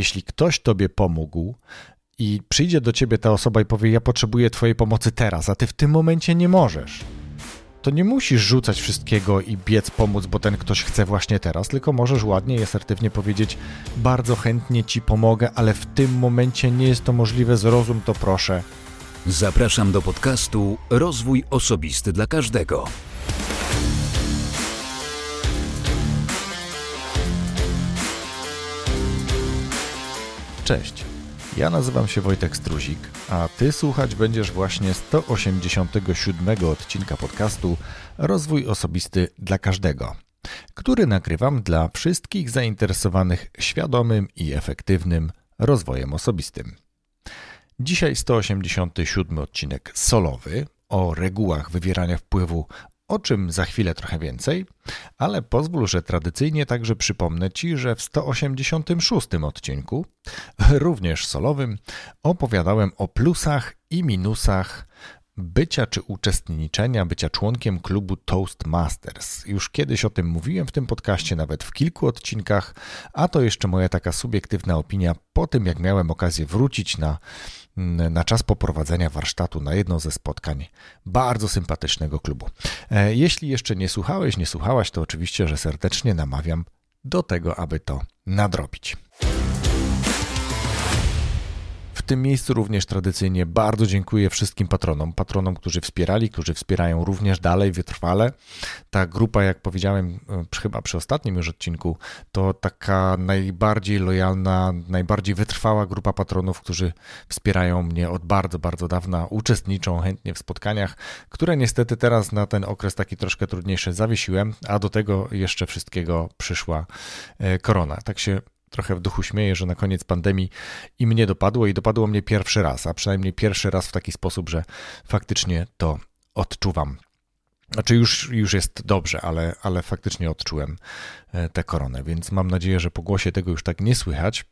jeśli ktoś tobie pomógł i przyjdzie do ciebie ta osoba i powie: Ja potrzebuję twojej pomocy teraz, a ty w tym momencie nie możesz, to nie musisz rzucać wszystkiego i biec pomóc, bo ten ktoś chce właśnie teraz, tylko możesz ładnie i asertywnie powiedzieć: Bardzo chętnie ci pomogę, ale w tym momencie nie jest to możliwe, zrozum to proszę. Zapraszam do podcastu Rozwój Osobisty dla Każdego. Cześć. Ja nazywam się Wojtek Struzik, a Ty słuchać będziesz właśnie 187 odcinka podcastu Rozwój Osobisty dla Każdego, który nagrywam dla wszystkich zainteresowanych świadomym i efektywnym rozwojem osobistym. Dzisiaj 187 odcinek solowy o regułach wywierania wpływu o czym za chwilę trochę więcej, ale pozwól, że tradycyjnie także przypomnę Ci, że w 186 odcinku, również solowym, opowiadałem o plusach i minusach bycia czy uczestniczenia, bycia członkiem klubu Toastmasters. Już kiedyś o tym mówiłem w tym podcaście, nawet w kilku odcinkach, a to jeszcze moja taka subiektywna opinia po tym, jak miałem okazję wrócić na na czas poprowadzenia warsztatu na jedno ze spotkań bardzo sympatycznego klubu. E, jeśli jeszcze nie słuchałeś, nie słuchałaś, to oczywiście, że serdecznie namawiam do tego, aby to nadrobić tym miejscu również tradycyjnie bardzo dziękuję wszystkim patronom, patronom, którzy wspierali, którzy wspierają również dalej wytrwale. Ta grupa, jak powiedziałem e, chyba przy ostatnim już odcinku, to taka najbardziej lojalna, najbardziej wytrwała grupa patronów, którzy wspierają mnie od bardzo, bardzo dawna, uczestniczą chętnie w spotkaniach, które niestety teraz na ten okres taki troszkę trudniejszy zawiesiłem, a do tego jeszcze wszystkiego przyszła e, korona. Tak się trochę w duchu śmieję, że na koniec pandemii i mnie dopadło i dopadło mnie pierwszy raz, a przynajmniej pierwszy raz w taki sposób, że faktycznie to odczuwam. Znaczy już, już jest dobrze, ale, ale faktycznie odczułem e, tę koronę, więc mam nadzieję, że po głosie tego już tak nie słychać.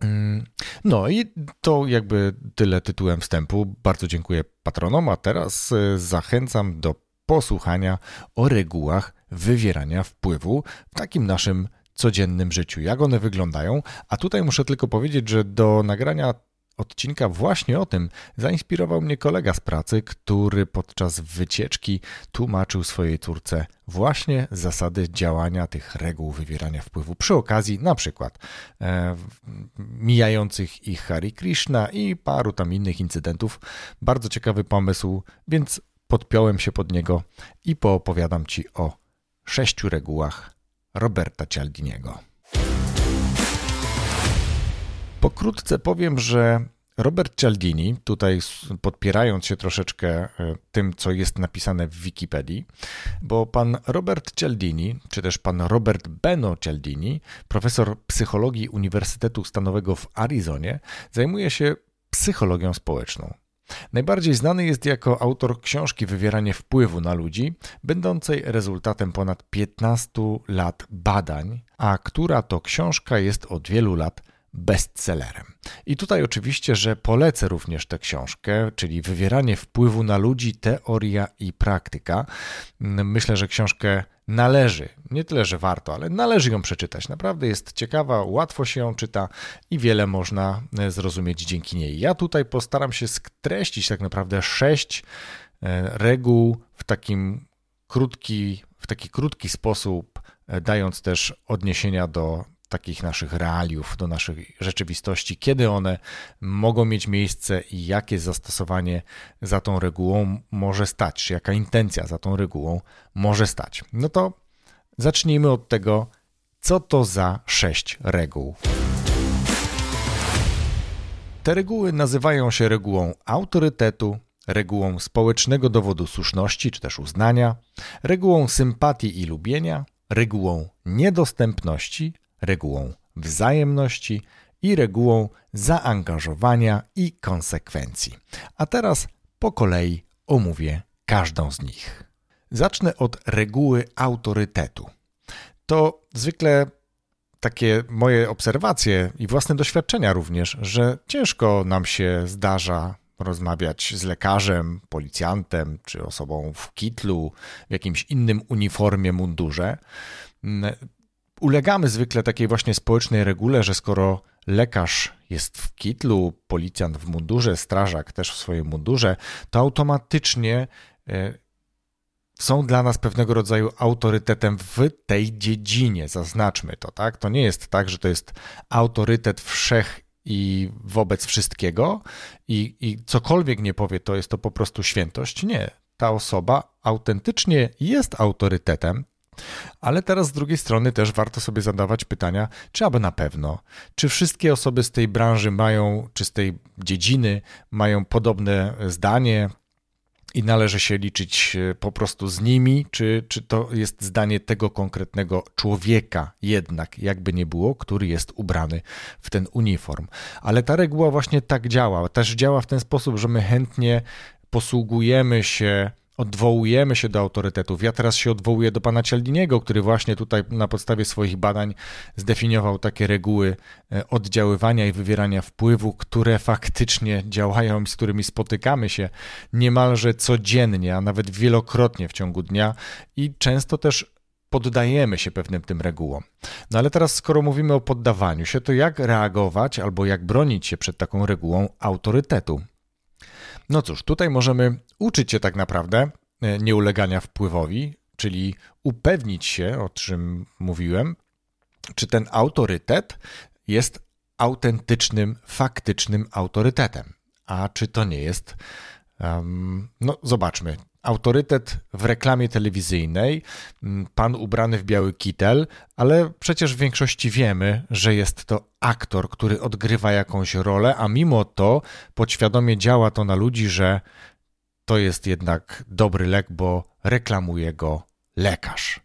Mm, no i to jakby tyle tytułem wstępu. Bardzo dziękuję patronom, a teraz e, zachęcam do posłuchania o regułach wywierania wpływu w takim naszym codziennym życiu, jak one wyglądają. A tutaj muszę tylko powiedzieć, że do nagrania odcinka właśnie o tym zainspirował mnie kolega z pracy, który podczas wycieczki tłumaczył swojej córce właśnie zasady działania tych reguł wywierania wpływu przy okazji na przykład e, mijających ich Hari Krishna i paru tam innych incydentów. Bardzo ciekawy pomysł, więc podpiąłem się pod niego i poopowiadam Ci o sześciu regułach Roberta Cialdiniego. Pokrótce powiem, że Robert Cialdini, tutaj podpierając się troszeczkę e, tym, co jest napisane w Wikipedii, bo pan Robert Cialdini, czy też pan Robert Beno Cialdini, profesor psychologii Uniwersytetu Stanowego w Arizonie, zajmuje się psychologią społeczną. Najbardziej znany jest jako autor książki Wywieranie wpływu na ludzi, będącej rezultatem ponad 15 lat badań, a która to książka jest od wielu lat bestsellerem. I tutaj oczywiście, że polecę również tę książkę, czyli Wywieranie wpływu na ludzi, teoria i praktyka. Myślę, że książkę należy, nie tyle, że warto, ale należy ją przeczytać. Naprawdę jest ciekawa, łatwo się ją czyta i wiele można e, zrozumieć dzięki niej. Ja tutaj postaram się skreślić tak naprawdę sześć e, reguł w takim krótki, w taki krótki sposób, e, dając też odniesienia do takich naszych realiów, do naszej rzeczywistości, kiedy one mogą mieć miejsce i jakie zastosowanie za tą regułą może stać, czy jaka intencja za tą regułą może stać. No to zacznijmy od tego, co to za sześć reguł. Te reguły nazywają się regułą autorytetu, regułą społecznego dowodu słuszności czy też uznania, regułą sympatii i lubienia, regułą niedostępności, regułą wzajemności i regułą zaangażowania i konsekwencji. A teraz po kolei omówię każdą z nich. Zacznę od reguły autorytetu. To zwykle takie moje obserwacje i własne doświadczenia również, że ciężko nam się zdarza rozmawiać z lekarzem, policjantem czy osobą w kitlu, w jakimś innym uniformie, mundurze ulegamy zwykle takiej właśnie społecznej regule, że skoro lekarz jest w kitlu, policjant w mundurze, strażak też w swoim mundurze, to automatycznie e, są dla nas pewnego rodzaju autorytetem w tej dziedzinie. Zaznaczmy to, tak? To nie jest tak, że to jest autorytet wszech i wobec wszystkiego i, i cokolwiek nie powie, to jest to po prostu świętość. Nie. Ta osoba autentycznie jest autorytetem, ale teraz z drugiej strony też warto sobie zadawać pytania, czy aby na pewno, czy wszystkie osoby z tej branży mają, czy z tej dziedziny mają podobne zdanie, i należy się liczyć e, po prostu z nimi, czy, czy to jest zdanie tego konkretnego człowieka, jednak, jakby nie było, który jest ubrany w ten uniform. Ale ta reguła właśnie tak działa. Też działa w ten sposób, że my chętnie posługujemy się odwołujemy się do autorytetów. Ja teraz się odwołuję do pana Cialdiniego, który właśnie tutaj na podstawie swoich badań zdefiniował takie reguły e, oddziaływania i wywierania wpływu, które faktycznie działają, z którymi spotykamy się niemalże codziennie, a nawet wielokrotnie w ciągu dnia i często też poddajemy się pewnym tym regułom. No ale teraz, skoro mówimy o poddawaniu się, to jak reagować albo jak bronić się przed taką regułą autorytetu? No cóż, tutaj możemy uczyć się tak naprawdę e, nieulegania wpływowi, czyli upewnić się, o czym mówiłem, czy ten autorytet jest autentycznym, faktycznym autorytetem. A czy to nie jest. Um, no, zobaczmy autorytet w reklamie telewizyjnej, mm, pan ubrany w biały kitel, ale przecież w większości wiemy, że jest to aktor, który odgrywa jakąś rolę, a mimo to podświadomie działa to na ludzi, że to jest jednak dobry lek, bo reklamuje go lekarz.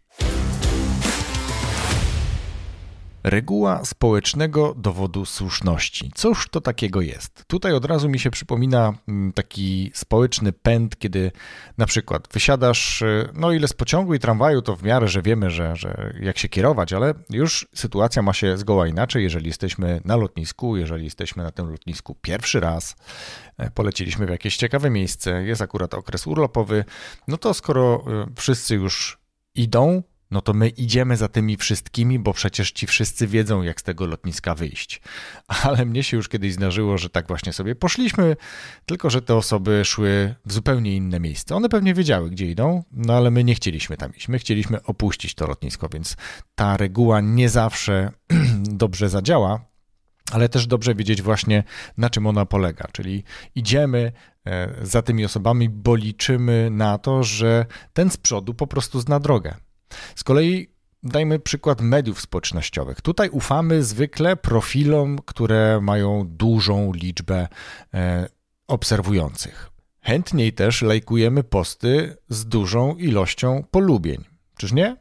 Reguła społecznego dowodu słuszności. Cóż to takiego jest? Tutaj od razu mi się przypomina mm, taki społeczny pęd, kiedy na przykład wysiadasz, y, no ile z pociągu i tramwaju, to w miarę, że wiemy, że, że jak się kierować, ale już sytuacja ma się zgoła inaczej, jeżeli jesteśmy na lotnisku, jeżeli jesteśmy na tym lotnisku pierwszy raz, e, poleciliśmy w jakieś ciekawe miejsce, jest akurat okres urlopowy, no to skoro y, wszyscy już idą, no to my idziemy za tymi wszystkimi, bo przecież ci wszyscy wiedzą, jak z tego lotniska wyjść. Ale mnie się już kiedyś zdarzyło, że tak właśnie sobie poszliśmy, tylko że te osoby szły w zupełnie inne miejsce. One pewnie wiedziały, gdzie idą, no ale my nie chcieliśmy tam iść. My chcieliśmy opuścić to lotnisko, więc ta reguła nie zawsze dobrze zadziała, ale też dobrze wiedzieć właśnie, na czym ona polega. Czyli idziemy e, za tymi osobami, bo liczymy na to, że ten z przodu po prostu zna drogę. Z kolei dajmy przykład mediów społecznościowych. Tutaj ufamy zwykle profilom, które mają dużą liczbę e, obserwujących. Chętniej też lajkujemy posty z dużą ilością polubień. Czyż nie?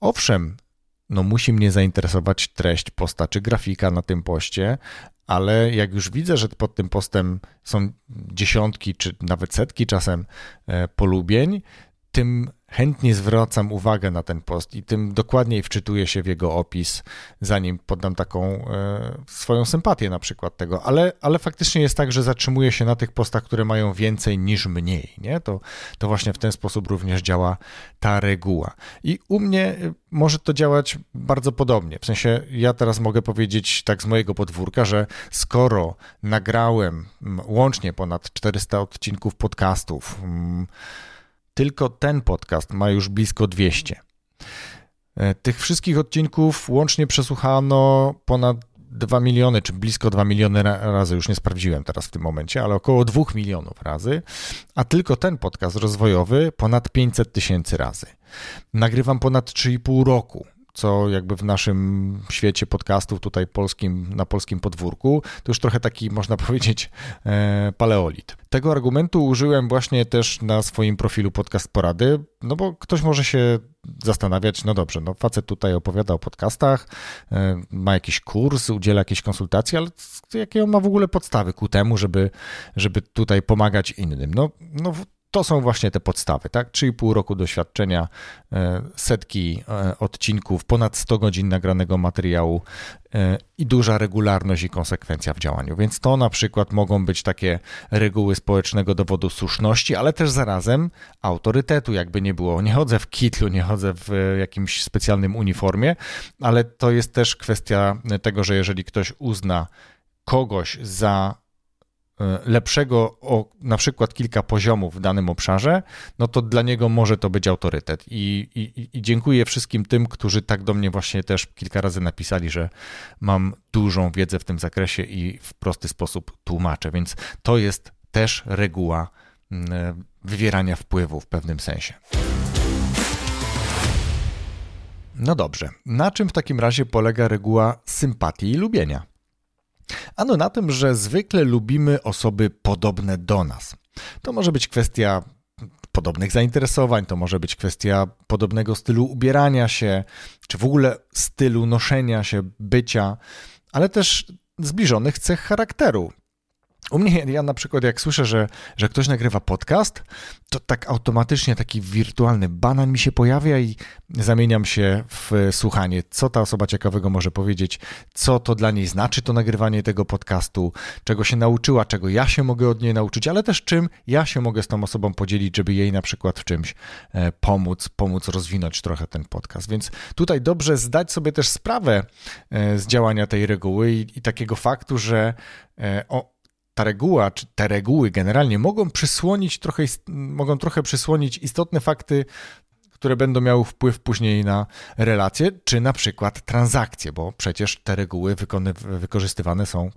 Owszem, no musi mnie zainteresować treść posta czy grafika na tym poście, ale jak już widzę, że pod tym postem są dziesiątki czy nawet setki czasem e, polubień, tym chętnie zwracam uwagę na ten post i tym dokładniej wczytuję się w jego opis, zanim poddam taką e, swoją sympatię na przykład tego, ale, ale faktycznie jest tak, że zatrzymuję się na tych postach, które mają więcej niż mniej, nie? To, to właśnie w ten sposób również działa ta reguła. I u mnie e, może to działać bardzo podobnie, w sensie ja teraz mogę powiedzieć tak z mojego podwórka, że skoro nagrałem łącznie ponad 400 odcinków podcastów, mm, tylko ten podcast ma już blisko 200. E, tych wszystkich odcinków łącznie przesłuchano ponad 2 miliony, czy blisko 2 miliony razy, już nie sprawdziłem teraz w tym momencie, ale około 2 milionów razy, a tylko ten podcast rozwojowy ponad 500 tysięcy razy. Nagrywam ponad 3,5 roku co jakby w naszym świecie podcastów tutaj polskim, na polskim podwórku, to już trochę taki, można powiedzieć, e, paleolit. Tego argumentu użyłem właśnie też na swoim profilu podcast porady, no bo ktoś może się zastanawiać, no dobrze, no facet tutaj opowiada o podcastach, e, ma jakiś kurs, udziela jakiejś konsultacji, ale jakie on ma w ogóle podstawy ku temu, żeby, żeby tutaj pomagać innym? No, no to są właśnie te podstawy, tak? 3,5 roku doświadczenia, e, setki e, odcinków, ponad 100 godzin nagranego materiału e, i duża regularność i konsekwencja w działaniu. Więc to na przykład mogą być takie reguły społecznego dowodu słuszności, ale też zarazem autorytetu, jakby nie było. Nie chodzę w kitlu, nie chodzę w jakimś specjalnym uniformie, ale to jest też kwestia tego, że jeżeli ktoś uzna kogoś za lepszego o na przykład kilka poziomów w danym obszarze, no to dla niego może to być autorytet. I, i, I, dziękuję wszystkim tym, którzy tak do mnie właśnie też kilka razy napisali, że mam dużą wiedzę w tym zakresie i w prosty sposób tłumaczę. Więc to jest też reguła mm, e, wywierania wpływu w pewnym sensie. No dobrze, na czym w takim razie polega reguła sympatii i lubienia? Ano na tym, że zwykle lubimy osoby podobne do nas. To może być kwestia podobnych zainteresowań, to może być kwestia podobnego stylu ubierania się, czy w ogóle stylu noszenia się, bycia, ale też zbliżonych cech charakteru. U mnie, ja na przykład, jak słyszę, że, że ktoś nagrywa podcast, to tak automatycznie taki wirtualny banan mi się pojawia i zamieniam się w słuchanie, co ta osoba ciekawego może powiedzieć, co to dla niej znaczy to nagrywanie tego podcastu, czego się nauczyła, czego ja się mogę od niej nauczyć, ale też czym ja się mogę z tą osobą podzielić, żeby jej na przykład w czymś e, pomóc, pomóc rozwinąć trochę ten podcast. Więc tutaj dobrze zdać sobie też sprawę e, z działania tej reguły i, i takiego faktu, że e, o, ta reguła, czy te reguły generalnie mogą przysłonić trochę, mogą trochę przysłonić istotne fakty, które będą miały wpływ później na relacje, czy na przykład transakcje, bo przecież te reguły wykorzystywane są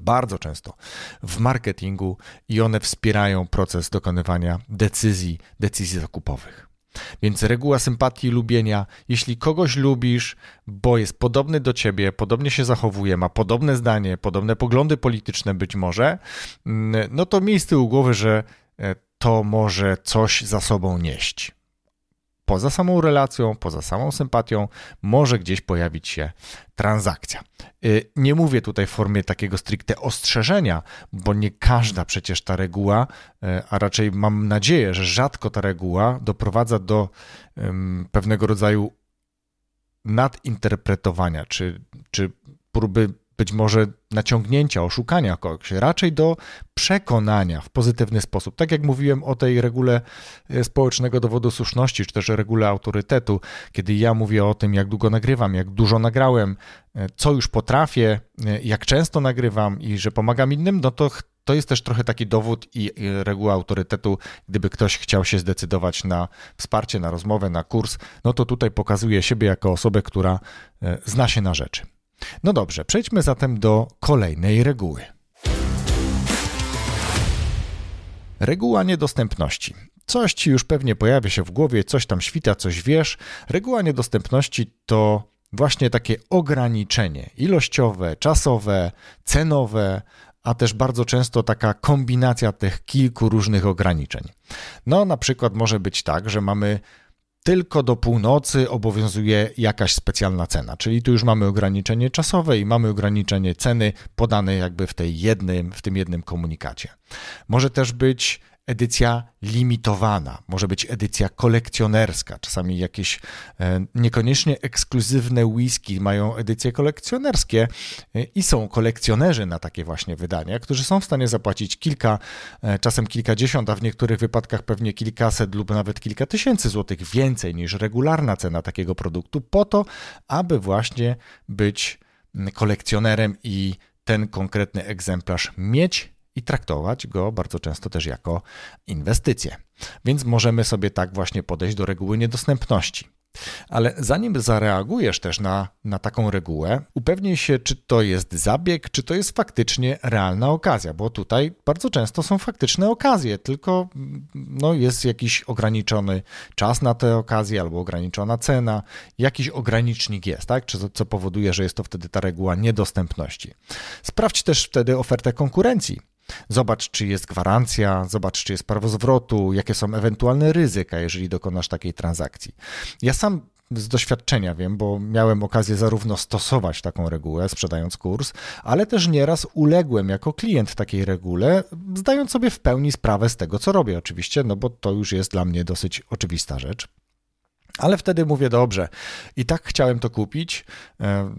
bardzo często w marketingu i one wspierają proces dokonywania decyzji, decyzji zakupowych. Więc reguła sympatii lubienia, jeśli kogoś lubisz, bo jest podobny do ciebie, podobnie się zachowuje, ma podobne zdanie, podobne poglądy polityczne być może, mm, no to miej z tyłu głowy, że e, to może coś za sobą nieść poza samą relacją, poza samą sympatią, może gdzieś pojawić się transakcja. Y, nie mówię tutaj w formie takiego stricte ostrzeżenia, bo nie każda przecież ta reguła, y, a raczej mam nadzieję, że rzadko ta reguła doprowadza do pewnego rodzaju nadinterpretowania, czy, czy próby być może naciągnięcia, oszukania kogoś, raczej do przekonania w pozytywny sposób. Tak jak mówiłem o tej regule e, społecznego dowodu słuszności, czy też regule autorytetu, kiedy ja mówię o tym, jak długo nagrywam, jak dużo nagrałem, e, co już potrafię, e, jak często nagrywam i że pomagam innym, no to to jest też trochę taki dowód i reguła autorytetu, gdyby ktoś chciał się zdecydować na wsparcie, na rozmowę, na kurs, no to tutaj pokazuje siebie jako osobę, która zna się na rzeczy. No dobrze, przejdźmy zatem do kolejnej reguły. Reguła niedostępności. Coś ci już pewnie pojawia się w głowie, coś tam świta, coś wiesz. Reguła niedostępności to właśnie takie ograniczenie ilościowe, czasowe, cenowe, a też bardzo często taka kombinacja tych kilku różnych ograniczeń. No, na przykład może być tak, że mamy tylko do północy obowiązuje jakaś specjalna cena, czyli tu już mamy ograniczenie czasowe i mamy ograniczenie ceny podane jakby w tej jednym, w tym jednym komunikacie. Może też być edycja limitowana, może być edycja kolekcjonerska. Czasami jakieś e, niekoniecznie ekskluzywne whisky mają edycje kolekcjonerskie e, i są kolekcjonerzy na takie właśnie wydania, którzy są w stanie zapłacić kilka, e, czasem kilkadziesiąt, a w niektórych wypadkach pewnie kilkaset lub nawet kilka tysięcy złotych więcej niż regularna cena takiego produktu, po to, aby właśnie być kolekcjonerem i ten konkretny egzemplarz mieć i traktować go bardzo często też jako inwestycję. Więc możemy sobie tak właśnie podejść do reguły niedostępności. Ale zanim zareagujesz też na, na taką regułę, upewnij się, czy to jest zabieg, czy to jest faktycznie realna okazja, bo tutaj bardzo często są faktyczne okazje, tylko no, jest jakiś ograniczony czas na tę okazję albo ograniczona cena, jakiś ogranicznik jest, tak? Czy, co powoduje, że jest to wtedy ta reguła niedostępności. Sprawdź też wtedy ofertę konkurencji. Zobacz, czy jest gwarancja, zobacz, czy jest prawo zwrotu, jakie są ewentualne ryzyka, jeżeli dokonasz takiej transakcji. Ja sam z doświadczenia wiem, bo miałem okazję zarówno stosować taką regułę, sprzedając kurs, ale też nieraz uległem jako klient takiej regule, zdając sobie w pełni sprawę z tego, co robię, oczywiście, no bo to już jest dla mnie dosyć oczywista rzecz. Ale wtedy mówię, dobrze, i tak chciałem to kupić. E,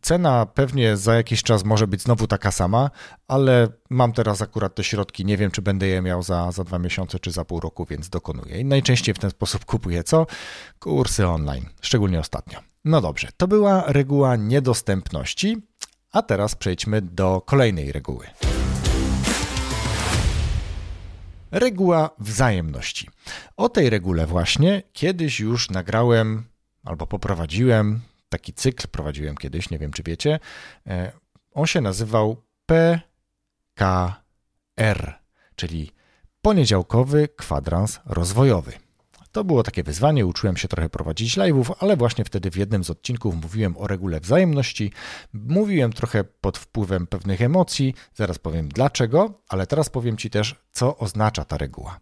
cena pewnie za jakiś czas może być znowu taka sama, ale mam teraz akurat te środki, nie wiem, czy będę je miał za, za dwa miesiące, czy za pół roku, więc dokonuję. I najczęściej w ten sposób kupuję co? Kursy online, szczególnie ostatnio. No dobrze, to była reguła niedostępności, a teraz przejdźmy do kolejnej reguły. Reguła wzajemności. O tej regule właśnie kiedyś już nagrałem albo poprowadziłem taki cykl, prowadziłem kiedyś, nie wiem czy wiecie. E, on się nazywał PKR, czyli poniedziałkowy kwadrans rozwojowy. To było takie wyzwanie, uczyłem się trochę prowadzić live'ów, ale właśnie wtedy w jednym z odcinków mówiłem o regule wzajemności. Mówiłem trochę pod wpływem pewnych emocji, zaraz powiem dlaczego, ale teraz powiem Ci też, co oznacza ta reguła.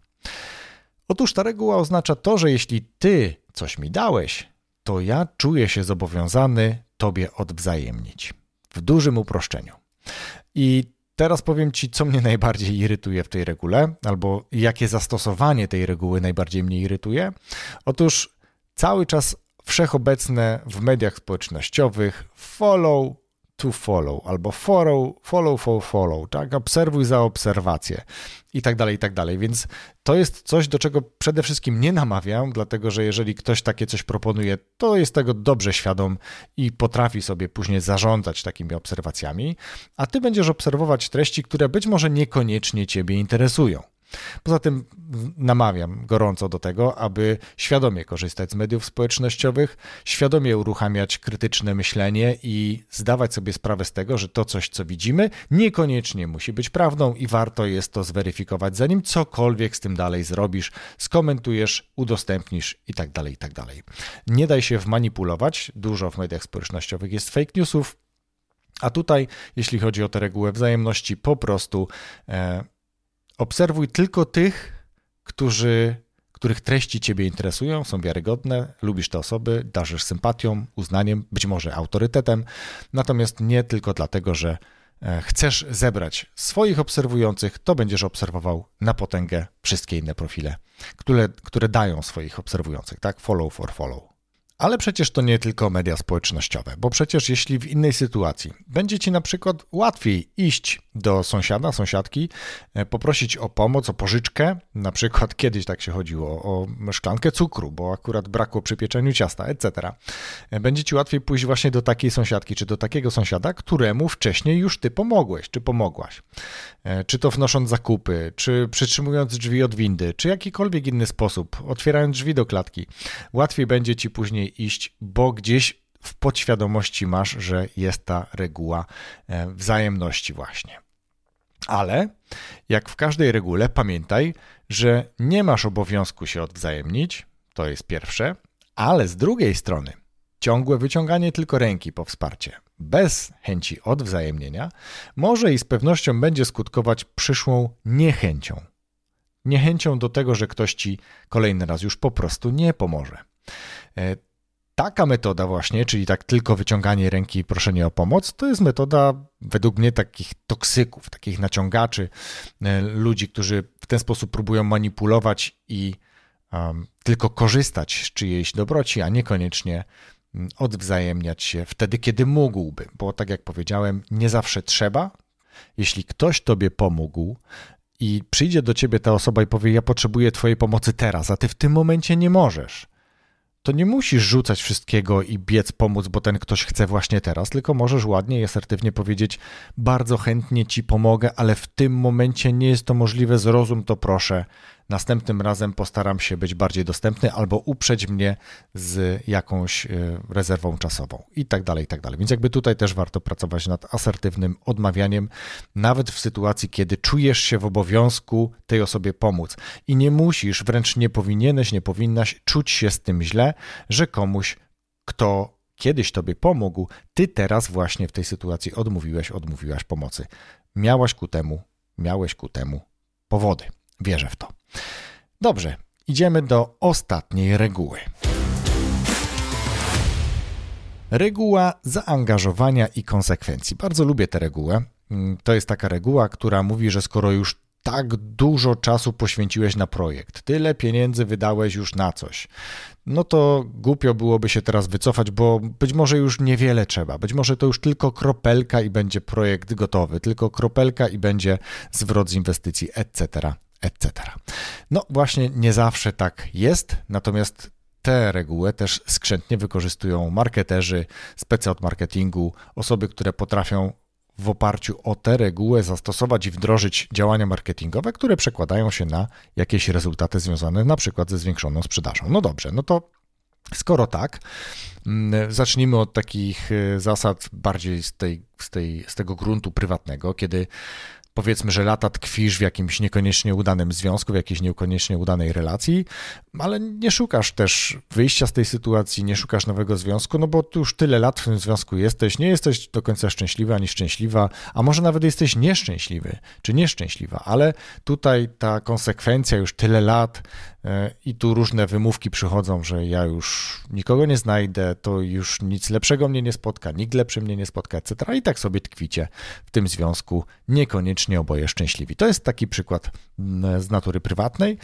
Otóż ta reguła oznacza to, że jeśli Ty coś mi dałeś, to ja czuję się zobowiązany Tobie odwzajemnić. W dużym uproszczeniu. I Teraz powiem Ci, co mnie najbardziej irytuje w tej regule, albo jakie zastosowanie tej reguły najbardziej mnie irytuje. Otóż cały czas wszechobecne w mediach społecznościowych follow to follow, albo follow, follow for follow, tak? Obserwuj za obserwację i tak dalej, i tak dalej. Więc to jest coś, do czego przede wszystkim nie namawiam, dlatego że jeżeli ktoś takie coś proponuje, to jest tego dobrze świadom i potrafi sobie później zarządzać takimi obserwacjami, a ty będziesz obserwować treści, które być może niekoniecznie ciebie interesują. Poza tym namawiam gorąco do tego, aby świadomie korzystać z mediów społecznościowych, świadomie uruchamiać krytyczne myślenie i zdawać sobie sprawę z tego, że to coś, co widzimy, niekoniecznie musi być prawdą i warto jest to zweryfikować, zanim cokolwiek z tym dalej zrobisz, skomentujesz, udostępnisz itd. Tak itd. Tak Nie daj się wmanipulować. Dużo w mediach społecznościowych jest fake newsów. A tutaj, jeśli chodzi o tę regułę wzajemności, po prostu e, Obserwuj tylko tych, którzy, których treści Ciebie interesują, są wiarygodne, lubisz te osoby, darzysz sympatią, uznaniem, być może autorytetem, natomiast nie tylko dlatego, że e, chcesz zebrać swoich obserwujących, to będziesz obserwował na potęgę wszystkie inne profile, które, które dają swoich obserwujących, tak? Follow for follow. Ale przecież to nie tylko media społecznościowe, bo przecież jeśli w innej sytuacji będzie ci na przykład łatwiej iść do sąsiada, sąsiadki, e, poprosić o pomoc, o pożyczkę, na przykład kiedyś tak się chodziło o szklankę cukru, bo akurat brakło przy pieczeniu ciasta, etc. E, będzie ci łatwiej pójść właśnie do takiej sąsiadki, czy do takiego sąsiada, któremu wcześniej już ty pomogłeś, czy pomogłaś. E, czy to wnosząc zakupy, czy przytrzymując drzwi od windy, czy jakikolwiek inny sposób, otwierając drzwi do klatki. Łatwiej będzie ci później iść, bo gdzieś w podświadomości masz, że jest ta reguła e, wzajemności właśnie. Ale jak w każdej regule, pamiętaj, że nie masz obowiązku się odwzajemnić, to jest pierwsze, ale z drugiej strony ciągłe wyciąganie tylko ręki po wsparcie, bez chęci odwzajemnienia, może i z pewnością będzie skutkować przyszłą niechęcią. Niechęcią do tego, że ktoś ci kolejny raz już po prostu nie pomoże. Taka metoda właśnie, czyli tak tylko wyciąganie ręki i proszenie o pomoc, to jest metoda według mnie takich toksyków, takich naciągaczy, e, ludzi, którzy w ten sposób próbują manipulować i um, tylko korzystać z czyjejś dobroci, a niekoniecznie mm, odwzajemniać się wtedy, kiedy mógłby, bo tak jak powiedziałem, nie zawsze trzeba. Jeśli ktoś tobie pomógł i przyjdzie do ciebie ta osoba i powie: Ja potrzebuję twojej pomocy teraz, a ty w tym momencie nie możesz, to nie musisz rzucać wszystkiego i biec pomóc, bo ten ktoś chce właśnie teraz, tylko możesz ładnie i asertywnie powiedzieć: Bardzo chętnie ci pomogę, ale w tym momencie nie jest to możliwe, zrozum to proszę. Następnym razem postaram się być bardziej dostępny albo uprzeć mnie z jakąś e, rezerwą czasową i tak dalej, i tak dalej. Więc jakby tutaj też warto pracować nad asertywnym odmawianiem, nawet w sytuacji, kiedy czujesz się w obowiązku tej osobie pomóc i nie musisz, wręcz nie powinieneś, nie powinnaś czuć się z tym źle, że komuś, kto kiedyś tobie pomógł, ty teraz właśnie w tej sytuacji odmówiłeś, odmówiłaś pomocy. Miałaś ku temu, miałeś ku temu powody. Wierzę w to. Dobrze, idziemy do ostatniej reguły. Reguła zaangażowania i konsekwencji. Bardzo lubię tę regułę. Mm, to jest taka reguła, która mówi, że skoro już tak dużo czasu poświęciłeś na projekt, tyle pieniędzy wydałeś już na coś, no to głupio byłoby się teraz wycofać, bo być może już niewiele trzeba. Być może to już tylko kropelka i będzie projekt gotowy, tylko kropelka i będzie zwrot z inwestycji, etc., etc. No właśnie, nie zawsze tak jest, natomiast tę regułę też skrzętnie wykorzystują marketerzy, specy od marketingu, osoby, które potrafią w oparciu o tę regułę zastosować i wdrożyć działania marketingowe, które przekładają się na jakieś rezultaty związane na przykład ze zwiększoną sprzedażą. No dobrze, no to skoro tak, mm, zacznijmy od takich e, zasad bardziej z, tej, z, tej, z tego gruntu prywatnego, kiedy powiedzmy, że lata tkwisz w jakimś niekoniecznie udanym związku, w jakiejś niekoniecznie udanej relacji, ale nie szukasz też wyjścia z tej sytuacji, nie szukasz nowego związku, no bo tu już tyle lat w tym związku jesteś, nie jesteś do końca szczęśliwy ani szczęśliwa, a może nawet jesteś nieszczęśliwy czy nieszczęśliwa, ale tutaj ta konsekwencja już tyle lat E, I tu różne wymówki przychodzą, że ja już nikogo nie znajdę, to już nic lepszego mnie nie spotka, nikt lepszy mnie nie spotka, etc. I tak sobie tkwicie w tym związku, niekoniecznie oboje szczęśliwi. To jest taki przykład mm, z natury prywatnej.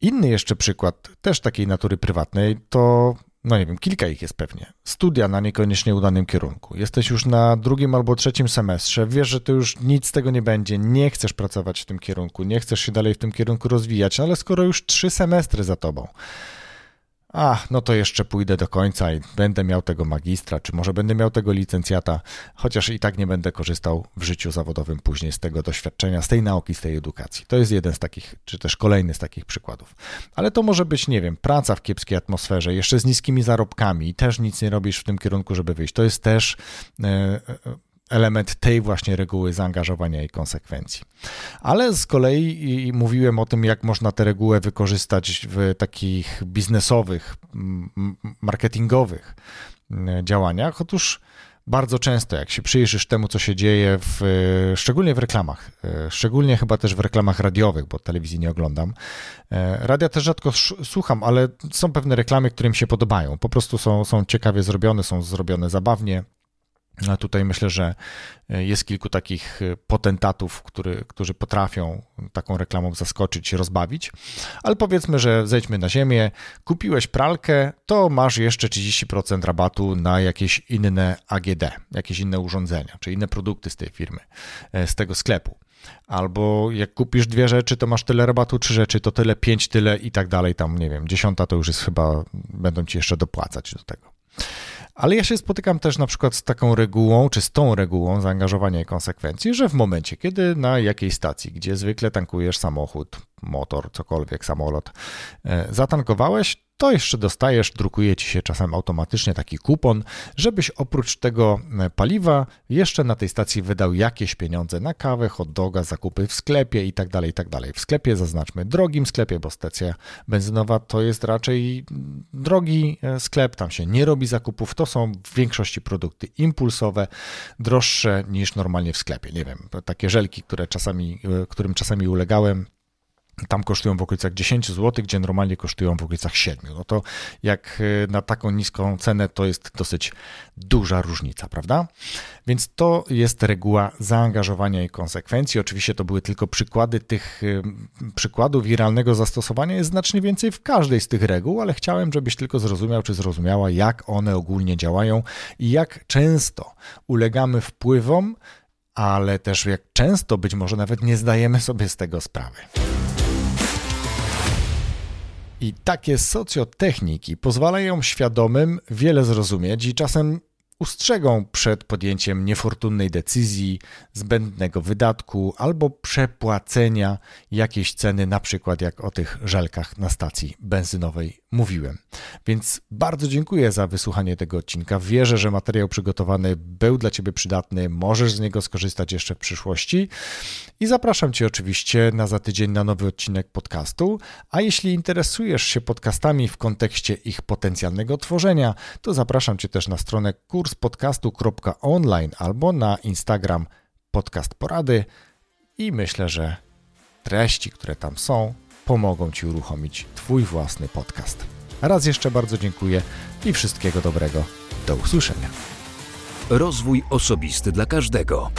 Inny jeszcze przykład, też takiej natury prywatnej, to no nie wiem, kilka ich jest pewnie. Studia na niekoniecznie udanym kierunku. Jesteś już na drugim albo trzecim semestrze, wiesz, że to już nic z tego nie będzie, nie chcesz pracować w tym kierunku, nie chcesz się dalej w tym kierunku rozwijać, ale skoro już trzy semestry za tobą, ach, no to jeszcze pójdę do końca i będę miał tego magistra, czy może będę miał tego licencjata, chociaż i tak nie będę korzystał w życiu zawodowym później z tego doświadczenia, z tej nauki, z tej edukacji. To jest jeden z takich, czy też kolejny z takich przykładów. Ale to może być, nie wiem, praca w kiepskiej atmosferze, jeszcze z niskimi zarobkami i też nic nie robisz w tym kierunku, żeby wyjść. To jest też e, element tej właśnie reguły zaangażowania i konsekwencji. Ale z kolei mówiłem o tym, jak można tę regułę wykorzystać w takich biznesowych, marketingowych działaniach. Otóż bardzo często, jak się przyjrzysz temu, co się dzieje, w, szczególnie w reklamach, e, szczególnie chyba też w reklamach radiowych, bo telewizji nie oglądam. E, radia też rzadko słucham, ale są pewne reklamy, które mi się podobają. Po prostu są, są ciekawie zrobione, są zrobione zabawnie. A tutaj myślę, że e, jest kilku takich e, potentatów, który, którzy potrafią taką reklamą zaskoczyć, rozbawić. Ale powiedzmy, że zejdźmy na ziemię, kupiłeś pralkę, to masz jeszcze 30% rabatu na jakieś inne AGD, jakieś inne urządzenia, czy inne produkty z tej firmy, e, z tego sklepu. Albo jak kupisz dwie rzeczy, to masz tyle rabatu, trzy rzeczy, to tyle, pięć, tyle i tak dalej. Tam, nie wiem, dziesiąta to już jest chyba, będą ci jeszcze dopłacać do tego. Ale ja się spotykam też na przykład z taką regułą, czy z tą regułą zaangażowania i konsekwencji, że w momencie, kiedy na jakiejś stacji, gdzie zwykle tankujesz samochód, motor, cokolwiek, samolot, e, zatankowałeś, to jeszcze dostajesz, drukuje ci się czasem automatycznie taki kupon, żebyś oprócz tego e, paliwa jeszcze na tej stacji wydał jakieś pieniądze na kawę, hot doga, zakupy w sklepie i tak dalej, i tak. W sklepie zaznaczmy drogim sklepie, bo stacja benzynowa to jest raczej drogi e, sklep, tam się nie robi zakupów, to są w większości produkty impulsowe, droższe niż normalnie w sklepie. Nie wiem, takie żelki, które czasami, którym czasami ulegałem, tam kosztują w okolicach 10 zł, gdzie normalnie kosztują w okolicach 7. No to jak y, na taką niską cenę, to jest dosyć duża różnica, prawda? Więc to jest reguła zaangażowania i konsekwencji. Oczywiście to były tylko przykłady tych y, przykładów i realnego zastosowania jest znacznie więcej w każdej z tych reguł, ale chciałem, żebyś tylko zrozumiał czy zrozumiała, jak one ogólnie działają i jak często ulegamy wpływom, ale też jak często być może nawet nie zdajemy sobie z tego sprawy. I takie socjotechniki pozwalają świadomym wiele zrozumieć i czasem ustrzegą przed podjęciem niefortunnej decyzji, zbędnego wydatku albo przepłacenia jakiejś ceny, na przykład jak o tych żelkach na stacji benzynowej mówiłem. Więc bardzo dziękuję za wysłuchanie tego odcinka. Wierzę, że materiał przygotowany był dla Ciebie przydatny, możesz z niego skorzystać jeszcze w przyszłości i zapraszam Cię oczywiście na za tydzień na nowy odcinek podcastu, a jeśli interesujesz się podcastami w kontekście ich potencjalnego tworzenia, to zapraszam Cię też na stronę kurspodcastu.online albo na Instagram podcast porady i myślę, że treści, które tam są, pomogą Ci uruchomić Twój własny podcast. Raz jeszcze bardzo dziękuję i wszystkiego dobrego. Do usłyszenia. Rozwój osobisty dla każdego.